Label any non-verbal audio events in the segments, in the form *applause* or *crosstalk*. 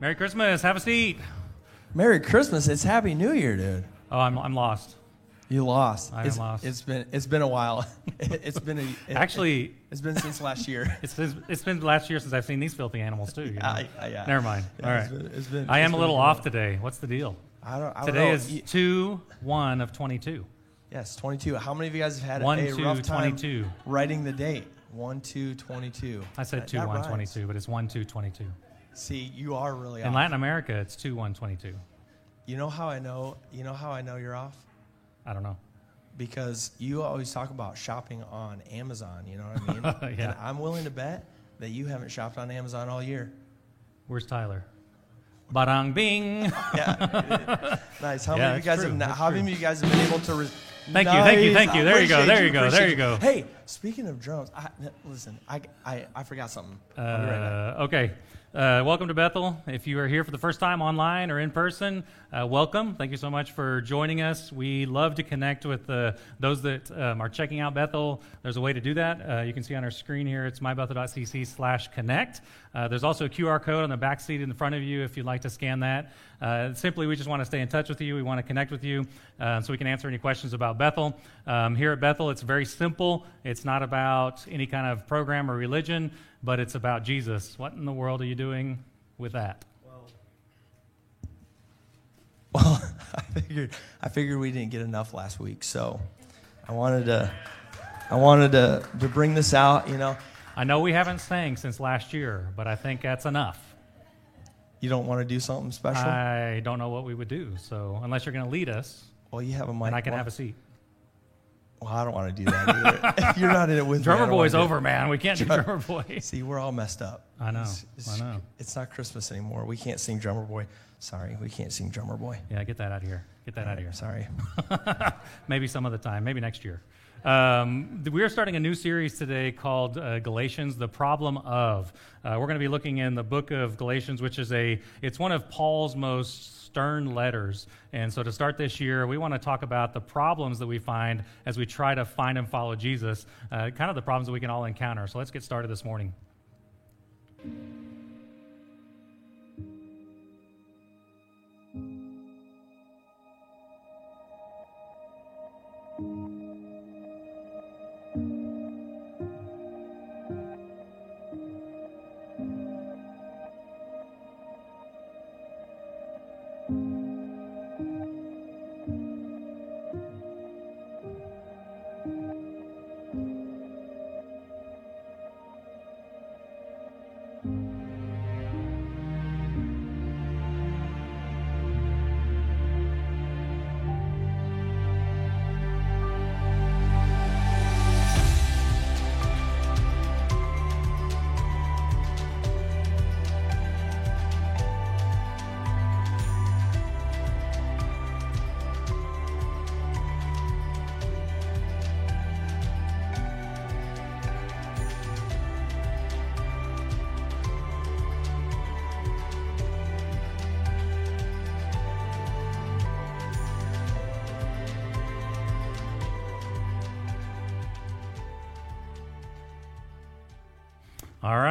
Merry Christmas. Have a seat. Merry Christmas. It's Happy New Year, dude. Oh, I'm, I'm lost. You lost. I am it's, lost. It's been it's been a while. *laughs* it's been a it, Actually, it, has been since last year. *laughs* it's, it's been last year since I've seen these filthy animals too. You know? I- I- yeah. Never mind. Yeah, All right. it's been- it's been- I am a little off today. What's the deal? I don't. I don't Today know. is two one of twenty two. yes, 22. How many of you guys have had One, a two, rough time 22. writing the date? One, two twenty two. I said That- two that one rhymes. twenty two, but it's one two twenty two. See, you are really In off. Latin America, it's two one twenty two. You know how I know? You know how I know you're off? I don't know. Because you always talk about shopping on Amazon. You know what I mean? *laughs* Yeah. And I'm willing to bet that you haven't shopped on Amazon all year. Where's Tyler? Barang bing. *laughs* Yeah. nice. How Yeah, many of you guys true. have? How true. many of you guys have been able to? Re- Thank you, thank you, thank you. There you go, there you go, there you go. Hey, speaking of drums, I, listen, I, I, I forgot something. I'll right. Uh, okay. Uh, welcome to Bethel. If you are here for the first time online or in person, uh, welcome. Thank you so much for joining us. We love to connect with uh, those that um, are checking out Bethel. There's a way to do that. Uh, you can see on our screen here, it's mybethel.cc slash connect. Uh, there's also a QR code on the back seat in front of you if you'd like to scan that. Uh, simply, we just want to stay in touch with you. We want to connect with you uh, so we can answer any questions about Bethel. Um, here at Bethel, it's very simple. It's not about any kind of program or religion, but it's about Jesus. What in the world are you doing with that? *laughs* Well, I figured, I figured we didn't get enough last week, so I wanted to, I wanted to, to bring this out. You know, I know we haven't sang since last year, but I think that's enough. you don't want to do something special. I don't know what we would do. So, unless you're going to lead us, well, you have a mic. and I can well, have a seat. Well, I don't want to do that *laughs* you're not in it with me, Drummer don't boy's over, man. We can't do drummer boy. *laughs* See, we're all messed up. I know, It's, it's- I know. It's not Christmas anymore. We can't sing Drummer Boy. Sorry, we can't sing Drummer Boy. Yeah, get that out of here. Get that out of here. Sorry. *laughs* maybe some other time, maybe next year. Um, we are starting a new series today called uh, Galatians: The Problem of. Uh, we're going to be looking in the book of Galatians, which is a it's one of Paul's most stern letters. And so, to start this year, we want to talk about the problems that we find as we try to find and follow Jesus. Uh, kind of the problems that we can all encounter. So, let's get started this morning.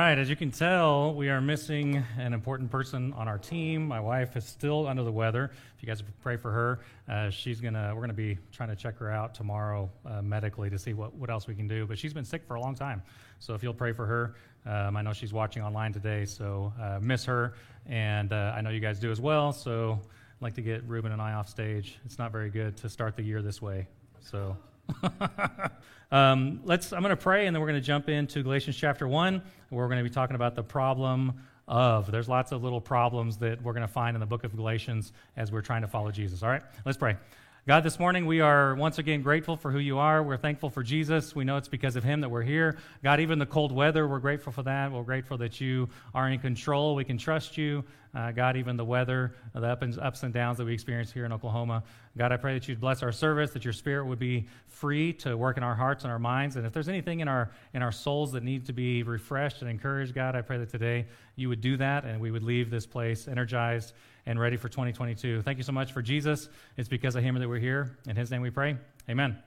Right, as you can tell, we are missing an important person on our team. My wife is still under the weather. If you guys pray for her, uh, she's gonna. We're gonna be trying to check her out tomorrow uh, medically to see what, what else we can do. But she's been sick for a long time, so if you'll pray for her, um, I know she's watching online today, so uh, miss her, and uh, I know you guys do as well. So I'd like to get Ruben and I off stage. It's not very good to start the year this way, so. *laughs* um, let's. I'm going to pray, and then we're going to jump into Galatians chapter one. Where we're going to be talking about the problem of. There's lots of little problems that we're going to find in the book of Galatians as we're trying to follow Jesus. All right, let's pray. God, this morning we are once again grateful for who you are. We're thankful for Jesus. We know it's because of him that we're here. God, even the cold weather, we're grateful for that. We're grateful that you are in control. We can trust you. Uh, God, even the weather, the ups and downs that we experience here in Oklahoma. God, I pray that you'd bless our service, that your spirit would be free to work in our hearts and our minds. And if there's anything in our in our souls that need to be refreshed and encouraged, God, I pray that today you would do that and we would leave this place energized and ready for 2022. Thank you so much for Jesus. It's because of him that we're here. In his name we pray. Amen.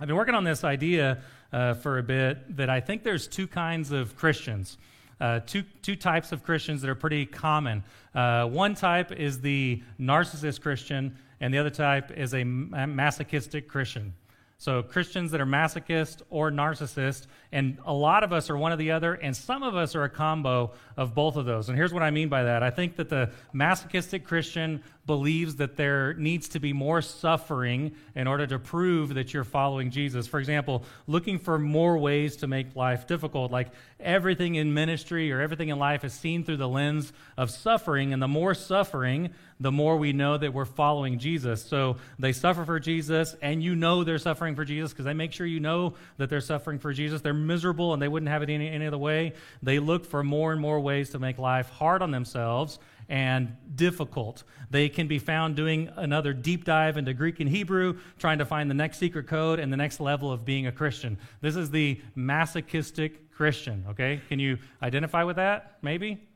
I've been working on this idea uh, for a bit that I think there's two kinds of Christians. uh, two, two types of Christians that are pretty common. Uh, one type is the narcissist Christian, and the other type is a masochistic Christian. So, Christians that are masochist or narcissist, and a lot of us are one or the other, and some of us are a combo of both of those. And here's what I mean by that I think that the masochistic Christian believes that there needs to be more suffering in order to prove that you're following Jesus. For example, looking for more ways to make life difficult, like everything in ministry or everything in life is seen through the lens of suffering, and the more suffering, the more we know that we're following Jesus. So they suffer for Jesus, and you know they're suffering for Jesus because they make sure you know that they're suffering for Jesus. They're miserable and they wouldn't have it any, any other way. They look for more and more ways to make life hard on themselves and difficult. They can be found doing another deep dive into Greek and Hebrew, trying to find the next secret code and the next level of being a Christian. This is the masochistic Christian, okay? Can you identify with that? Maybe?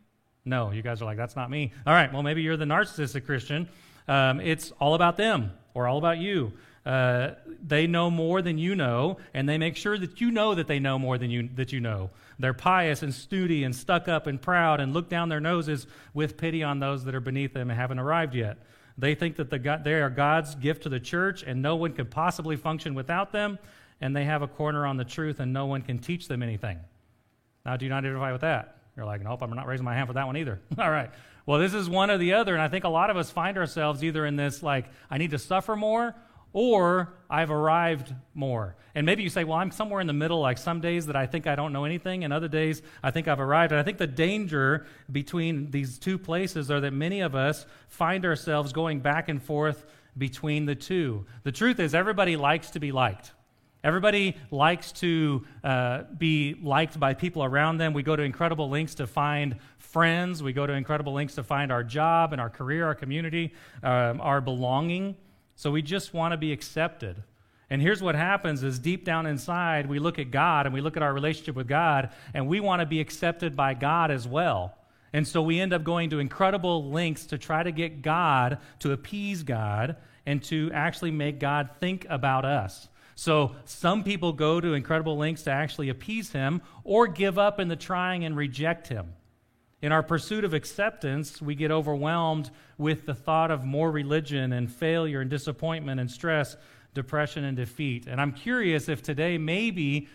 No, you guys are like, that's not me. All right, well, maybe you're the narcissistic Christian. Um, it's all about them or all about you. Uh, they know more than you know, and they make sure that you know that they know more than you that you know. They're pious and snooty and stuck up and proud and look down their noses with pity on those that are beneath them and haven't arrived yet. They think that the they are God's gift to the church, and no one can possibly function without them. And they have a corner on the truth, and no one can teach them anything. Now, do you not identify with that? You're like, nope, I'm not raising my hand for that one either. *laughs* All right. Well, this is one or the other, and I think a lot of us find ourselves either in this, like, I need to suffer more, or I've arrived more. And maybe you say, well, I'm somewhere in the middle, like some days that I think I don't know anything, and other days I think I've arrived. And I think the danger between these two places are that many of us find ourselves going back and forth between the two. The truth is, everybody likes to be liked. Everybody likes to uh, be liked by people around them. We go to incredible lengths to find friends. We go to incredible lengths to find our job and our career, our community, um, our belonging. So we just want to be accepted. And here's what happens is deep down inside, we look at God and we look at our relationship with God, and we want to be accepted by God as well. And so we end up going to incredible lengths to try to get God to appease God and to actually make God think about us. So some people go to incredible lengths to actually appease him or give up in the trying and reject him. In our pursuit of acceptance, we get overwhelmed with the thought of more religion and failure and disappointment and stress, depression and defeat. And I'm curious if today maybe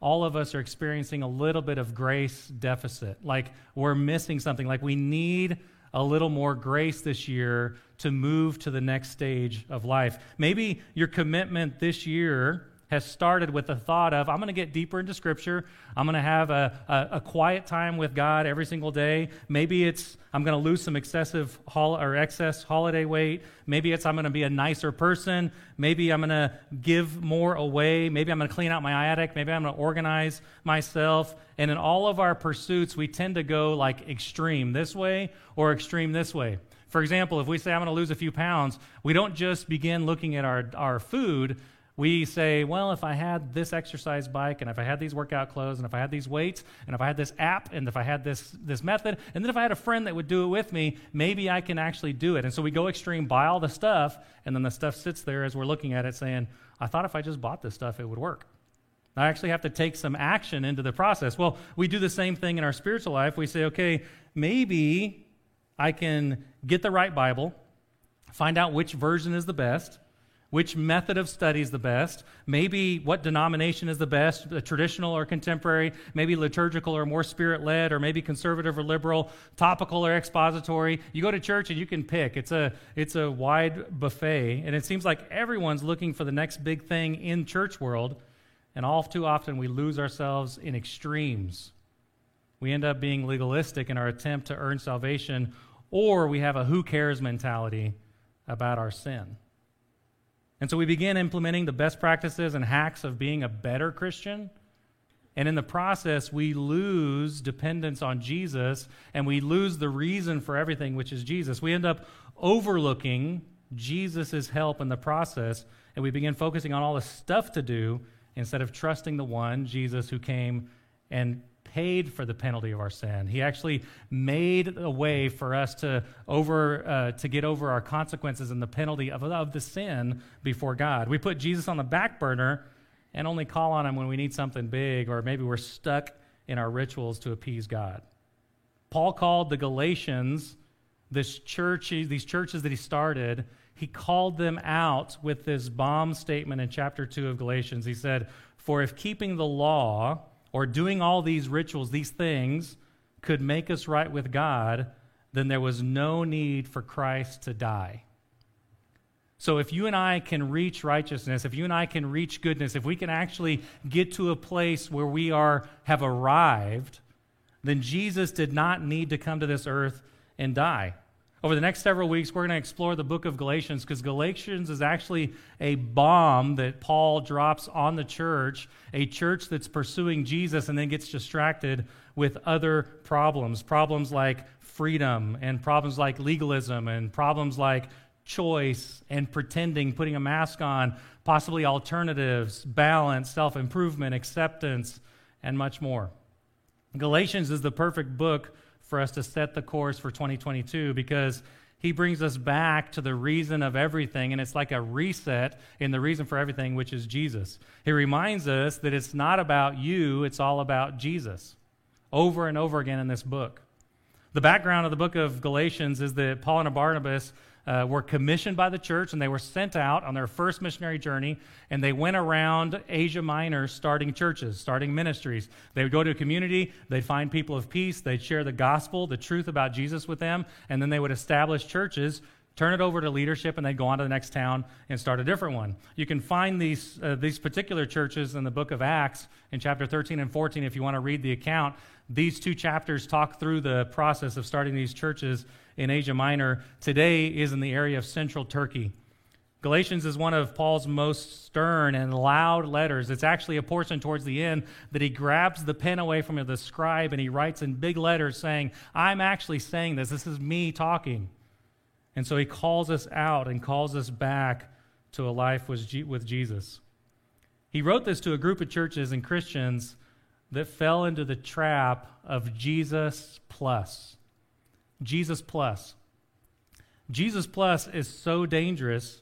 all of us are experiencing a little bit of grace deficit. Like we're missing something, like we need a little more grace this year to move to the next stage of life. Maybe your commitment this year has started with the thought of i'm going to get deeper into scripture. I'm going to have a, a, a, quiet time with god every single day. Maybe it's i'm going to lose some excessive hol- or excess holiday weight. Maybe it's i'm going to be a nicer person. Maybe i'm going to give more away. Maybe i'm going to clean out my attic. Maybe i'm going to organize myself. And in all of our pursuits we tend to go like extreme this way or extreme this way. For example if we say i'm going to lose a few pounds we don't just begin looking at our, our food we say, well, if I had this exercise bike, and if I had these workout clothes, and if I had these weights, and if I had this app, and if I had this, this method, and then if I had a friend that would do it with me, maybe I can actually do it. And so we go extreme, buy all the stuff, and then the stuff sits there as we're looking at it saying, I thought if I just bought this stuff, it would work. I actually have to take some action into the process. Well, we do the same thing in our spiritual life. We say, okay, maybe I can get the right Bible, find out which version is the best which method of study is the best, maybe what denomination is the best, traditional or contemporary, maybe liturgical or more spirit led, or maybe conservative or liberal, topical or expository. You go to church and you can pick. It's a, it's a wide buffet, and it seems like everyone's looking for the next big thing in church world, and all too often we lose ourselves in extremes. We end up being legalistic in our attempt to earn salvation, or we have a who cares mentality about our sin. And so we begin implementing the best practices and hacks of being a better Christian. And in the process, we lose dependence on Jesus and we lose the reason for everything, which is Jesus. We end up overlooking Jesus' help in the process and we begin focusing on all the stuff to do instead of trusting the one, Jesus, who came and paid for the penalty of our sin. He actually made a way for us to over uh, to get over our consequences and the penalty of, of the sin before God. We put Jesus on the back burner and only call on him when we need something big or maybe we're stuck in our rituals to appease God. Paul called the Galatians, this church, these churches that he started, he called them out with this bomb statement in chapter 2 of Galatians. He said, For if keeping the law or doing all these rituals, these things, could make us right with God, then there was no need for Christ to die. So, if you and I can reach righteousness, if you and I can reach goodness, if we can actually get to a place where we are, have arrived, then Jesus did not need to come to this earth and die. Over the next several weeks, we're going to explore the book of Galatians because Galatians is actually a bomb that Paul drops on the church, a church that's pursuing Jesus and then gets distracted with other problems. Problems like freedom, and problems like legalism, and problems like choice and pretending, putting a mask on, possibly alternatives, balance, self improvement, acceptance, and much more. Galatians is the perfect book for us to set the course for 2022 because he brings us back to the reason of everything, and it's like a reset in the reason for everything, which is Jesus. He reminds us that it's not about you, it's all about Jesus over and over again in this book. The background of the book of Galatians is that Paul and Barnabas uh, were commissioned by the church and they were sent out on their first missionary journey and they went around Asia Minor starting churches, starting ministries. They would go to a community, they'd find people of peace, they'd share the gospel, the truth about Jesus with them, and then they would establish churches turn it over to leadership, and they'd go on to the next town and start a different one. You can find these, uh, these particular churches in the book of Acts in chapter 13 and 14 if you want to read the account. These two chapters talk through the process of starting these churches in Asia Minor. Today is in the area of central Turkey. Galatians is one of Paul's most stern and loud letters. It's actually a portion towards the end that he grabs the pen away from the scribe and he writes in big letters saying, I'm actually saying this. This is me talking. And so he calls us out and calls us back to a life with Jesus. He wrote this to a group of churches and Christians that fell into the trap of Jesus plus. Jesus plus. Jesus plus is so dangerous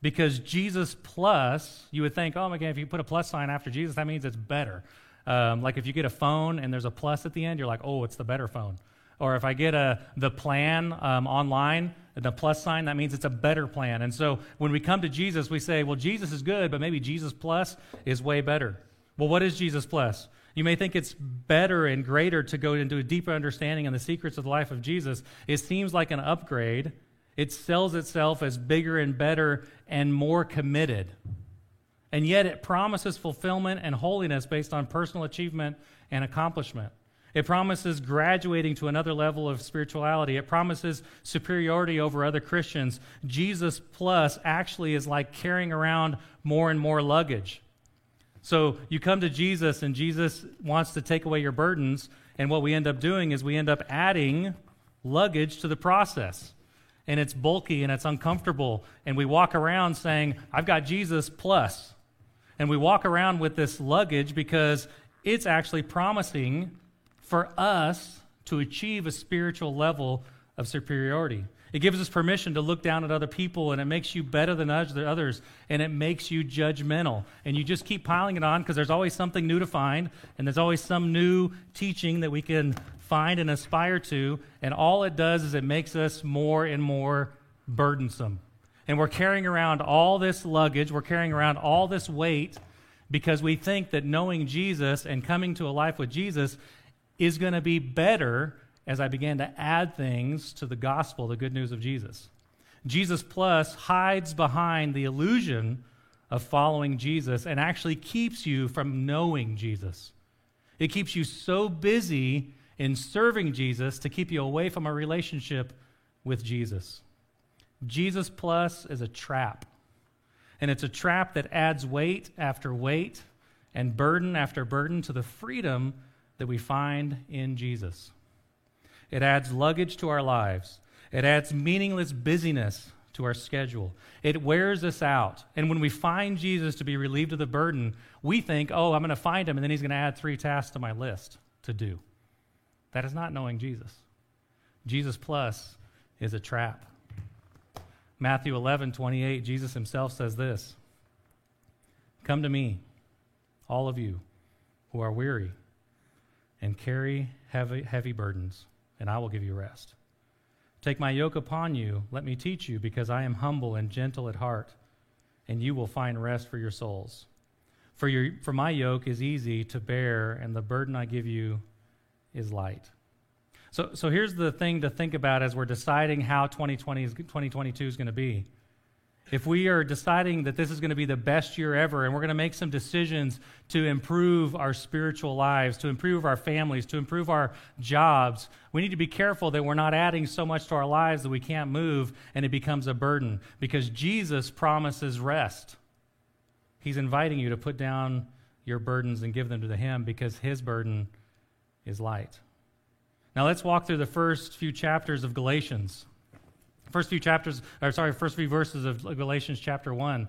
because Jesus plus, you would think, oh my God, if you put a plus sign after Jesus, that means it's better. Um, like if you get a phone and there's a plus at the end, you're like, oh, it's the better phone. Or if I get a, the plan um, online, the plus sign, that means it's a better plan. And so when we come to Jesus, we say, well, Jesus is good, but maybe Jesus plus is way better. Well, what is Jesus plus? You may think it's better and greater to go into a deeper understanding on the secrets of the life of Jesus. It seems like an upgrade. It sells itself as bigger and better and more committed. And yet it promises fulfillment and holiness based on personal achievement and accomplishment. It promises graduating to another level of spirituality. It promises superiority over other Christians. Jesus plus actually is like carrying around more and more luggage. So you come to Jesus, and Jesus wants to take away your burdens. And what we end up doing is we end up adding luggage to the process. And it's bulky and it's uncomfortable. And we walk around saying, I've got Jesus plus. And we walk around with this luggage because it's actually promising for us to achieve a spiritual level of superiority. It gives us permission to look down at other people, and it makes you better than others, and it makes you judgmental. And you just keep piling it on because there's always something new to find, and there's always some new teaching that we can find and aspire to. And all it does is it makes us more and more burdensome. And we're carrying around all this luggage, we're carrying around all this weight because we think that knowing Jesus and coming to a life with Jesus is going to be better as I began to add things to the gospel, the good news of Jesus. Jesus Plus hides behind the illusion of following Jesus and actually keeps you from knowing Jesus. It keeps you so busy in serving Jesus to keep you away from a relationship with Jesus. Jesus Plus is a trap. And it's a trap that adds weight after weight and burden after burden to the freedom that we find in Jesus. It adds luggage to our lives, it adds meaningless busyness to our schedule. It wears us out. And when we find Jesus to be relieved of the burden, we think, oh, I'm going to find him, and then he's going to add three tasks to my list to do. That is not knowing Jesus. Jesus plus is a trap. Matthew 11, 28, Jesus himself says this Come to me, all of you who are weary and carry heavy, heavy burdens, and I will give you rest. Take my yoke upon you, let me teach you, because I am humble and gentle at heart, and you will find rest for your souls. For, your, for my yoke is easy to bear, and the burden I give you is light. So, so here's the thing to think about as we're deciding how 2020 is, 2022 is going to be if we are deciding that this is going to be the best year ever and we're going to make some decisions to improve our spiritual lives, to improve our families, to improve our jobs, we need to be careful that we're not adding so much to our lives that we can't move and it becomes a burden because Jesus promises rest. He's inviting you to put down your burdens and give them to Him because His burden is light. Now let's walk through the first few chapters of Galatians. First few chapters, or sorry, first few verses of Galatians chapter 1.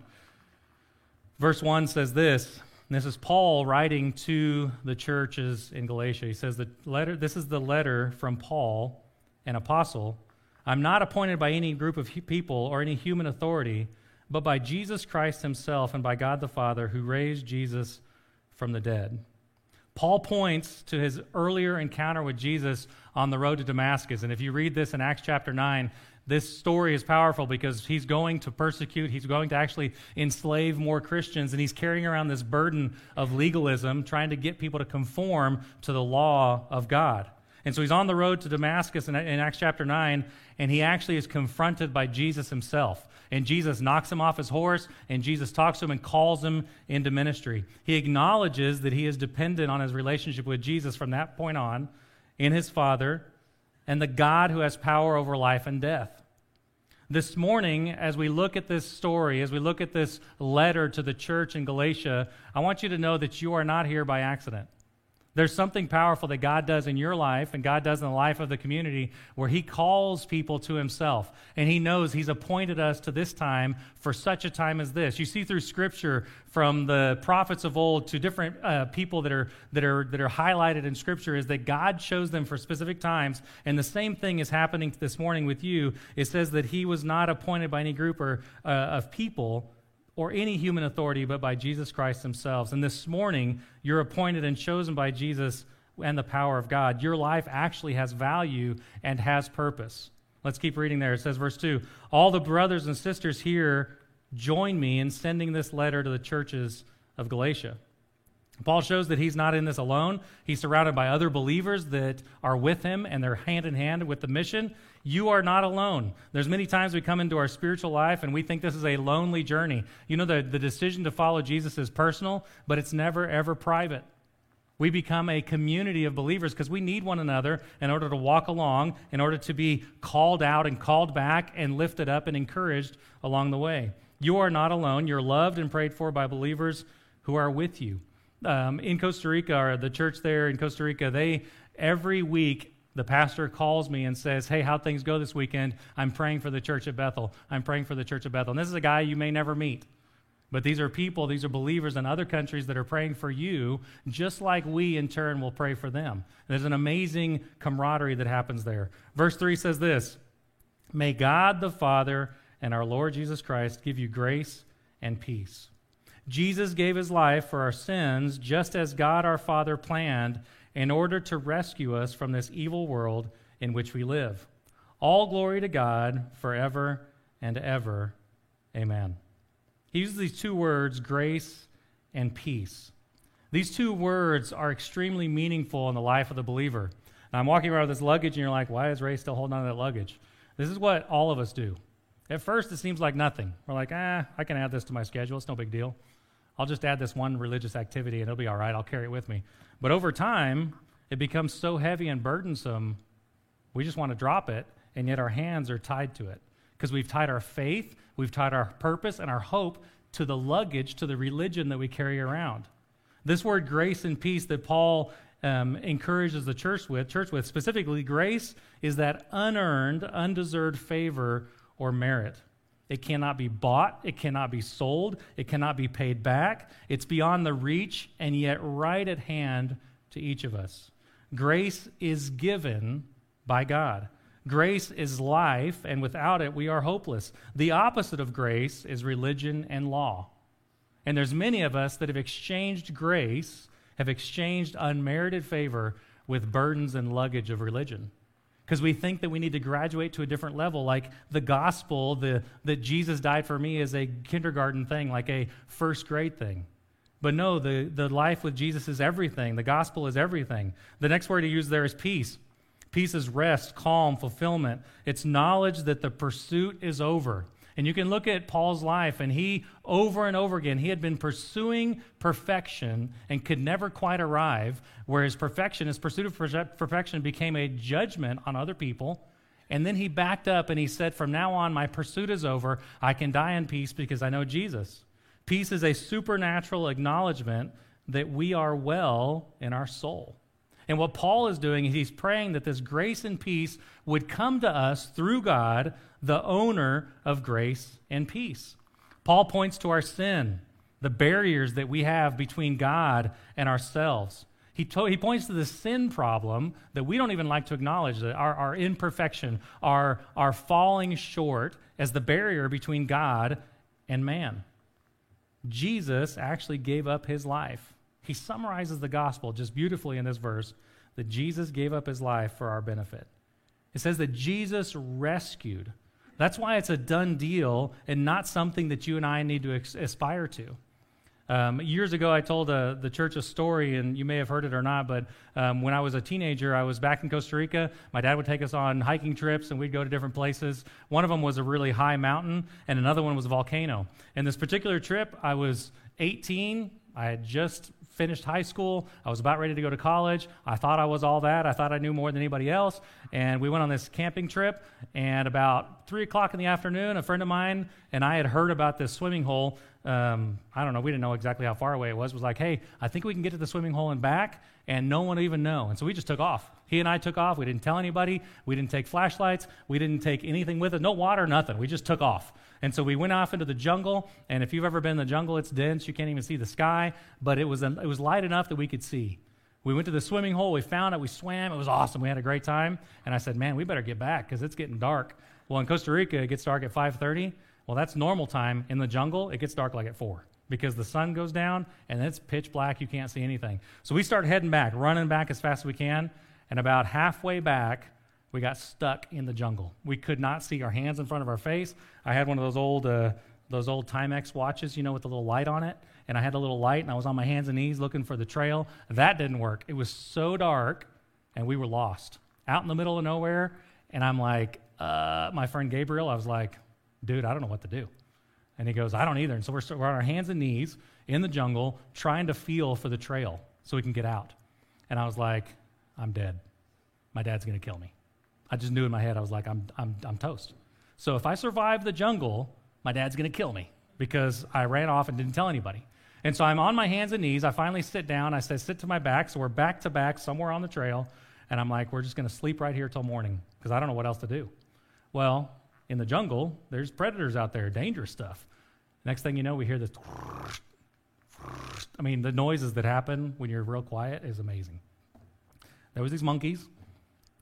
Verse 1 says this, this is Paul writing to the churches in Galatia. He says the letter this is the letter from Paul, an apostle. I'm not appointed by any group of people or any human authority, but by Jesus Christ himself and by God the Father who raised Jesus from the dead. Paul points to his earlier encounter with Jesus on the road to Damascus. And if you read this in Acts chapter 9, this story is powerful because he's going to persecute, he's going to actually enslave more Christians, and he's carrying around this burden of legalism, trying to get people to conform to the law of God. And so he's on the road to Damascus in, in Acts chapter 9, and he actually is confronted by Jesus himself. And Jesus knocks him off his horse, and Jesus talks to him and calls him into ministry. He acknowledges that he is dependent on his relationship with Jesus from that point on in his Father and the God who has power over life and death. This morning, as we look at this story, as we look at this letter to the church in Galatia, I want you to know that you are not here by accident. There's something powerful that God does in your life and God does in the life of the community where He calls people to Himself. And He knows He's appointed us to this time for such a time as this. You see through Scripture from the prophets of old to different uh, people that are, that, are, that are highlighted in Scripture is that God chose them for specific times. And the same thing is happening this morning with you. It says that He was not appointed by any group or, uh, of people or any human authority, but by Jesus Christ Himself. And this morning, you're appointed and chosen by Jesus and the power of God. Your life actually has value and has purpose. Let's keep reading there. It says, verse 2 All the brothers and sisters here join me in sending this letter to the churches of Galatia. Paul shows that he's not in this alone. He's surrounded by other believers that are with him and they're hand in hand with the mission. You are not alone. There's many times we come into our spiritual life and we think this is a lonely journey. You know, the, the decision to follow Jesus is personal, but it's never, ever private. We become a community of believers because we need one another in order to walk along, in order to be called out and called back and lifted up and encouraged along the way. You are not alone. You're loved and prayed for by believers who are with you. Um, in Costa Rica, or the church there in Costa Rica, they every week the pastor calls me and says, Hey, how things go this weekend? I'm praying for the church at Bethel. I'm praying for the church at Bethel. And this is a guy you may never meet. But these are people, these are believers in other countries that are praying for you, just like we in turn will pray for them. There's an amazing camaraderie that happens there. Verse 3 says this May God the Father and our Lord Jesus Christ give you grace and peace. Jesus gave his life for our sins just as God our Father planned in order to rescue us from this evil world in which we live. All glory to God forever and ever. Amen. He uses these two words, grace and peace. These two words are extremely meaningful in the life of the believer. I'm walking around with this luggage, and you're like, why is Ray still holding on to that luggage? This is what all of us do. At first, it seems like nothing. We're like, ah, I can add this to my schedule. It's no big deal. I'll just add this one religious activity and it'll be all right. I'll carry it with me. But over time, it becomes so heavy and burdensome, we just want to drop it, and yet our hands are tied to it. Because we've tied our faith, we've tied our purpose and our hope to the luggage, to the religion that we carry around. This word grace and peace that Paul um, encourages the church with, church with, specifically, grace is that unearned, undeserved favor or merit. It cannot be bought, it cannot be sold, it cannot be paid back. It's beyond the reach and yet right at hand to each of us. Grace is given by God. Grace is life, and without it, we are hopeless. The opposite of grace is religion and law. And there's many of us that have exchanged grace, have exchanged unmerited favor with burdens and luggage of religion because we think that we need to graduate to a different level. Like the gospel the, that jesus died for me is a kindergarten thing like a first grade thing. But no the, the life with jesus is everything. The gospel is everything. The next word he used there is peace. Peace is rest calm fulfillment. It's knowledge that the pursuit is over and you can look at Paul's life, and he, over and over again, he had been pursuing perfection and could never quite arrive, where his perfection, his pursuit of perfection, became a judgment on other people. And then he backed up and he said, From now on, my pursuit is over. I can die in peace because I know Jesus. Peace is a supernatural acknowledgement that we are well in our soul. And what Paul is doing is he's praying that this grace and peace would come to us through God, the owner of grace and peace. Paul points to our sin, the barriers that we have between God and ourselves. He, to, he points to the sin problem that we don't even like to acknowledge, that our, our imperfection, our, our falling short as the barrier between God and man. Jesus actually gave up his life he summarizes the gospel just beautifully in this verse that Jesus gave up his life for our benefit. It says that Jesus rescued. That's why it's a done deal and not something that you and I need to aspire to. Um, years ago, I told uh, the church a story, and you may have heard it or not, but um, when I was a teenager, I was back in Costa Rica. My dad would take us on hiking trips, and we'd go to different places. One of them was a really high mountain, and another one was a volcano. And this particular trip, I was 18. I had just finished high school. I was about ready to go to college. I thought I was all that. I thought I knew more than anybody else. And we went on this camping trip. And about 3 o'clock in the afternoon, a friend of mine and I had heard about this swimming hole. Um, I don't know, we didn't know exactly how far away it was. was like, hey, I think we can get to the swimming hole and back, and no one even know. And so we just took off. He and I took off. We didn't tell anybody. We didn't take flashlights. We didn't take anything with us. No water, nothing. We just took off. And so we went off into the jungle, and if you've ever been in the jungle, it's dense. You can't even see the sky, but it was, it was light enough that we could see. We went to the swimming hole, we found it, we swam, it was awesome. We had a great time. And I said, man, we better get back because it's getting dark. Well, in Costa Rica, it gets dark at 5.30. Well, that's normal time. In the jungle, it gets dark like at 4 because the sun goes down and it's pitch black. You can't see anything. So we start heading back, running back as fast as we can. And about halfway back, we got stuck in the jungle. We could not see our hands in front of our face. I had one of those old, uh, those old Timex watches, you know, with the little light on it. And I had a little light, and I was on my hands and knees looking for the trail. That didn't work. It was so dark, and we were lost out in the middle of nowhere. And I'm like, uh, my friend Gabriel, I was like, dude, I don't know what to do. And he goes, I don't either. And so we're, we're on our hands and knees in the jungle trying to feel for the trail so we can get out. And I was like, I'm dead. My dad's going to kill me. I just knew in my head, I was like, I'm, I'm, I'm toast. So if I survive the jungle, my dad's going to kill me because I ran off and didn't tell anybody. And so I'm on my hands and knees. I finally sit down. I say, sit to my back. So we're back to back somewhere on the trail. And I'm like, we're just going to sleep right here till morning because I don't know what else to do. Well, in the jungle, there's predators out there, dangerous stuff. Next thing you know, we hear this. I mean, the noises that happen when you're real quiet is amazing. There was these monkeys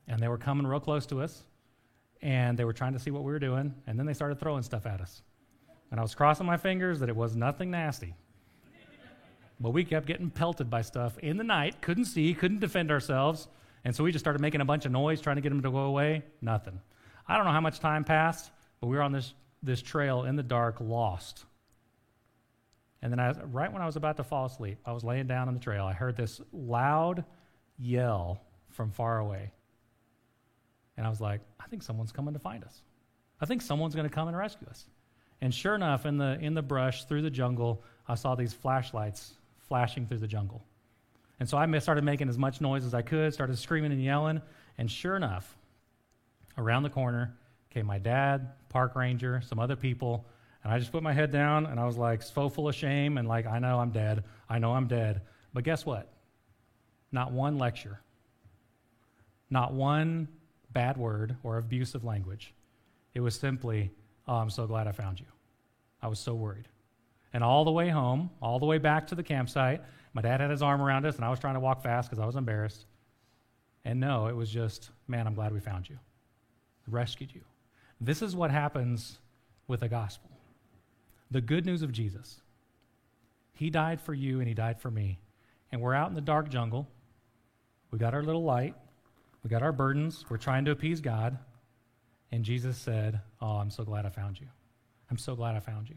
and they were coming real close to us, and they were trying to see what we were doing, and then they started throwing stuff at us. And I was crossing my fingers that it was nothing nasty. but we kept getting pelted by stuff in the night, couldn't see, couldn't defend ourselves, and so we just started making a bunch of noise trying to get them to go away. Nothing. I don't know how much time passed, but we were on this, this trail in the dark, lost. And then, I, right when I was about to fall asleep, I was laying down on the trail. I heard this loud yell from far away. And I was like, I think someone's coming to find us. I think someone's going to come and rescue us. And sure enough, in the, in the brush, through the jungle, I saw these flashlights flashing through the jungle. And so I started making as much noise as I could, started screaming and yelling. And sure enough, around the corner came my dad, park ranger, some other people. And I just put my head down and I was like, so full of shame and like, I know I'm dead. I know I'm dead. But guess what? Not one lecture, not one bad word or abusive language. It was simply, Oh, I'm so glad I found you. I was so worried. And all the way home, all the way back to the campsite, my dad had his arm around us, and I was trying to walk fast because I was embarrassed. And no, it was just, man, I'm glad we found you, rescued you. This is what happens with the gospel the good news of Jesus. He died for you, and He died for me. And we're out in the dark jungle. We got our little light. We got our burdens. We're trying to appease God. And Jesus said, Oh, I'm so glad I found you. I'm so glad I found you.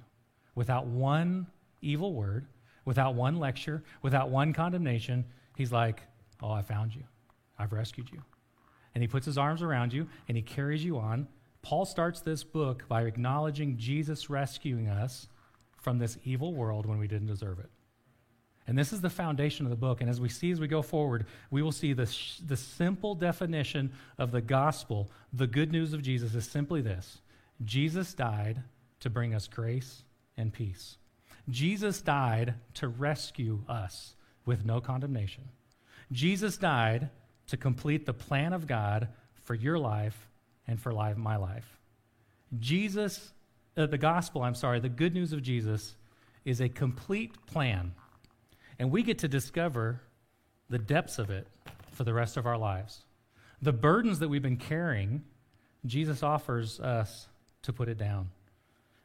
Without one evil word, without one lecture, without one condemnation, he's like, Oh, I found you. I've rescued you. And he puts his arms around you and he carries you on. Paul starts this book by acknowledging Jesus rescuing us from this evil world when we didn't deserve it. And this is the foundation of the book. And as we see as we go forward, we will see the, sh- the simple definition of the gospel, the good news of Jesus, is simply this Jesus died to bring us grace and peace. Jesus died to rescue us with no condemnation. Jesus died to complete the plan of God for your life and for life, my life. Jesus, uh, the gospel, I'm sorry, the good news of Jesus is a complete plan. And we get to discover the depths of it for the rest of our lives. The burdens that we've been carrying, Jesus offers us to put it down.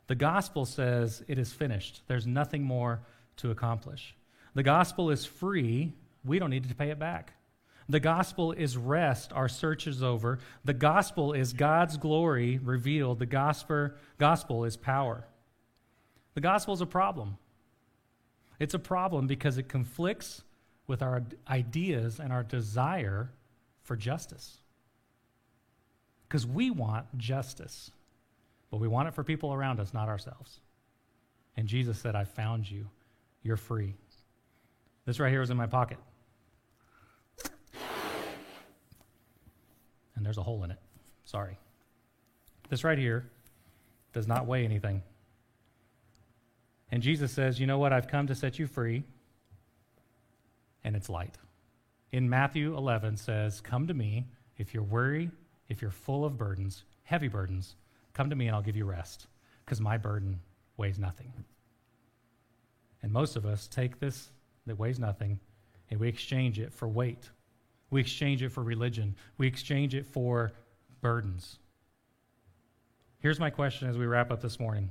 The gospel says it is finished, there's nothing more to accomplish. The gospel is free, we don't need to pay it back. The gospel is rest, our search is over. The gospel is God's glory revealed. The gospel, gospel is power. The gospel is a problem. It's a problem because it conflicts with our ideas and our desire for justice. Because we want justice, but we want it for people around us, not ourselves. And Jesus said, I found you. You're free. This right here is in my pocket. and there's a hole in it. Sorry. This right here does not weigh anything. And Jesus says, You know what? I've come to set you free, and it's light. In Matthew 11 says, Come to me if you're worried, if you're full of burdens, heavy burdens, come to me and I'll give you rest, because my burden weighs nothing. And most of us take this that weighs nothing and we exchange it for weight we exchange it for religion. We exchange it for burdens. Here's my question as we wrap up this morning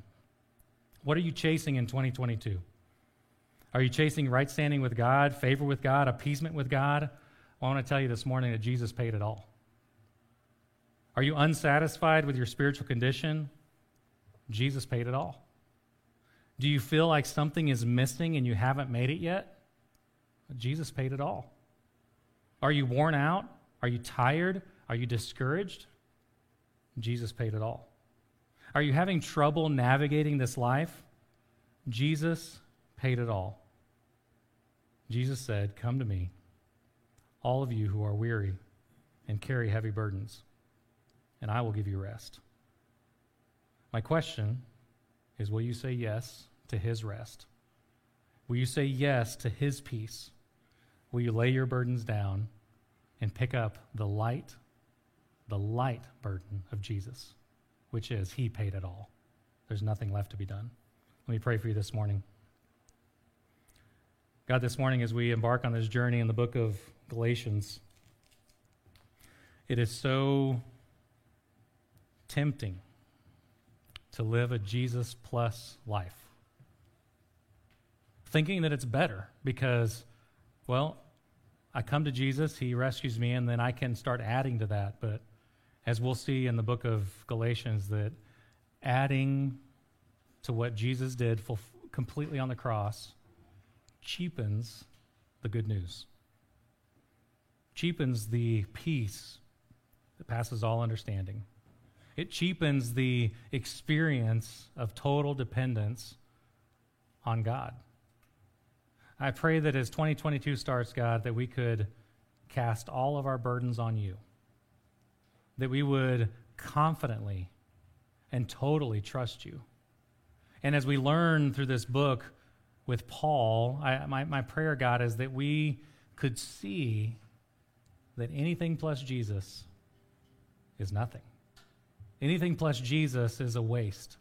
What are you chasing in 2022? Are you chasing right standing with God, favor with God, appeasement with God? Well, I want to tell you this morning that Jesus paid it all. Are you unsatisfied with your spiritual condition? Jesus paid it all. Do you feel like something is missing and you haven't made it yet? Jesus paid it all. Are you worn out? Are you tired? Are you discouraged? Jesus paid it all. Are you having trouble navigating this life? Jesus paid it all. Jesus said, Come to me, all of you who are weary and carry heavy burdens, and I will give you rest. My question is Will you say yes to his rest? Will you say yes to his peace? Will you lay your burdens down and pick up the light, the light burden of Jesus, which is He paid it all. There's nothing left to be done. Let me pray for you this morning. God, this morning, as we embark on this journey in the book of Galatians, it is so tempting to live a Jesus plus life. Thinking that it's better because, well, I come to Jesus, he rescues me, and then I can start adding to that. But as we'll see in the book of Galatians, that adding to what Jesus did full, completely on the cross cheapens the good news, cheapens the peace that passes all understanding. It cheapens the experience of total dependence on God. I pray that as 2022 starts, God, that we could cast all of our burdens on you, that we would confidently and totally trust you. And as we learn through this book with Paul, I, my, my prayer, God, is that we could see that anything plus Jesus is nothing. Anything plus Jesus is a waste.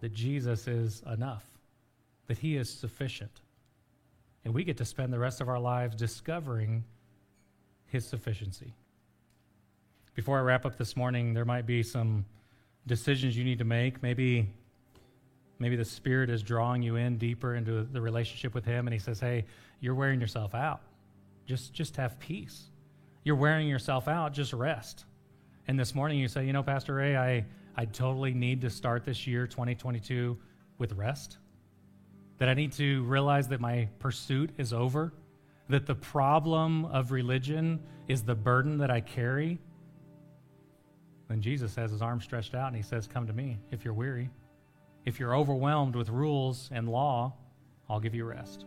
That Jesus is enough that He is sufficient. And we get to spend the rest of our lives discovering His sufficiency. Before I wrap up this morning, there might be some decisions you need to make. Maybe, maybe the Spirit is drawing you in deeper into the relationship with Him, and He says, Hey, you're wearing yourself out. Just, just have peace. You're wearing yourself out, just rest. And this morning you say, you know, Pastor Ray, I, I totally need to start this year, 2022, with rest. That I need to realize that my pursuit is over, that the problem of religion is the burden that I carry. Then Jesus has his arm stretched out and he says, Come to me if you're weary. If you're overwhelmed with rules and law, I'll give you rest.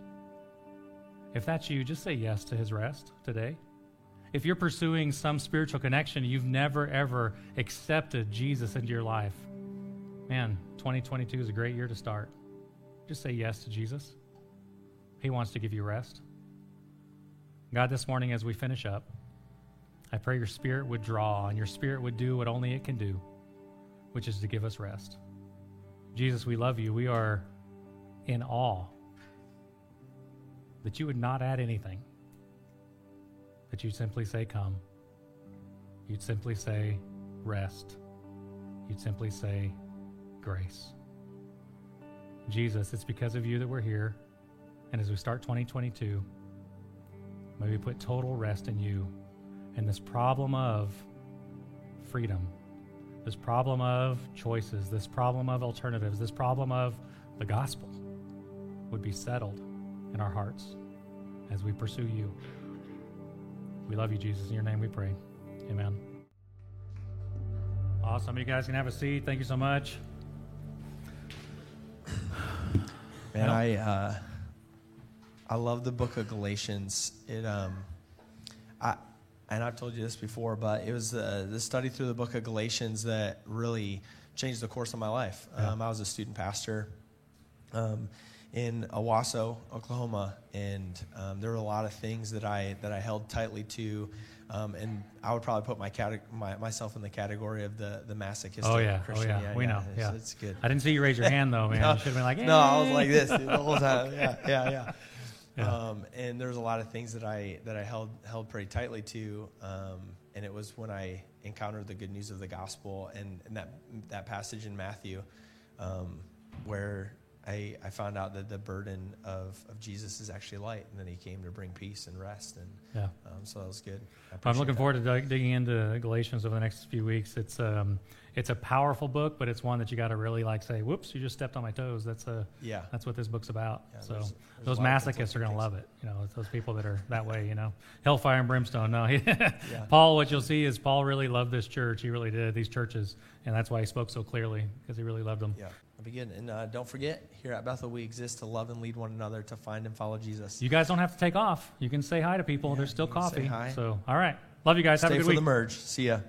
If that's you, just say yes to his rest today. If you're pursuing some spiritual connection, you've never ever accepted Jesus into your life, man, 2022 is a great year to start. Just say yes to Jesus. He wants to give you rest. God, this morning as we finish up, I pray your spirit would draw and your spirit would do what only it can do, which is to give us rest. Jesus, we love you. We are in awe that you would not add anything, that you'd simply say, Come. You'd simply say, Rest. You'd simply say, Grace. Jesus, it's because of you that we're here. And as we start 2022, may we put total rest in you and this problem of freedom this problem of choices, this problem of alternatives, this problem of the gospel would be settled in our hearts as we pursue you. We love you, Jesus. In your name we pray. Amen. Awesome. You guys can have a seat. Thank you so much. Man, I uh, I love the book of Galatians. It um, I and I've told you this before, but it was uh, the study through the book of Galatians that really changed the course of my life. Yeah. Um, I was a student pastor um, in Owasso, Oklahoma, and um, there were a lot of things that I that I held tightly to, um, and I would probably put my, cate- my myself in the category of the the masochistic Oh, yeah. Christian. Oh, yeah. we know. It's, Yeah. it's good. I didn't see you raise your *laughs* hand, though, man. No. should have been like, No, I was like this the whole time. *laughs* Yeah, yeah, yeah. Yeah. Um, and there was a lot of things that I that I held held pretty tightly to, um, and it was when I encountered the good news of the gospel and, and that that passage in Matthew, um, where I, I found out that the burden of, of Jesus is actually light, and that He came to bring peace and rest, and Yeah. um, so that was good. I'm looking that. forward to dig- digging into Galatians over the next few weeks. It's um, it's a powerful book, but it's one that you got to really like say, "Whoops, you just stepped on my toes." That's a Yeah, that's what this book's about. Yeah, so there's- there's those a lot of masochists are going to love it. You know, it's those people that are that way. You know, hellfire and brimstone. No, *laughs* Yeah. Paul. What you'll see is Paul really loved this church. He really did these churches, and that's why he spoke so clearly because he really loved them. yeah. Be good. And uh, don't forget, here at Bethel, we exist to love and lead one another to find and follow Jesus. You guys don't have to take off. You can say hi to people. Yeah, There's still you can say coffee. So, all right. Love you guys. Have a good for week. the merge. See ya.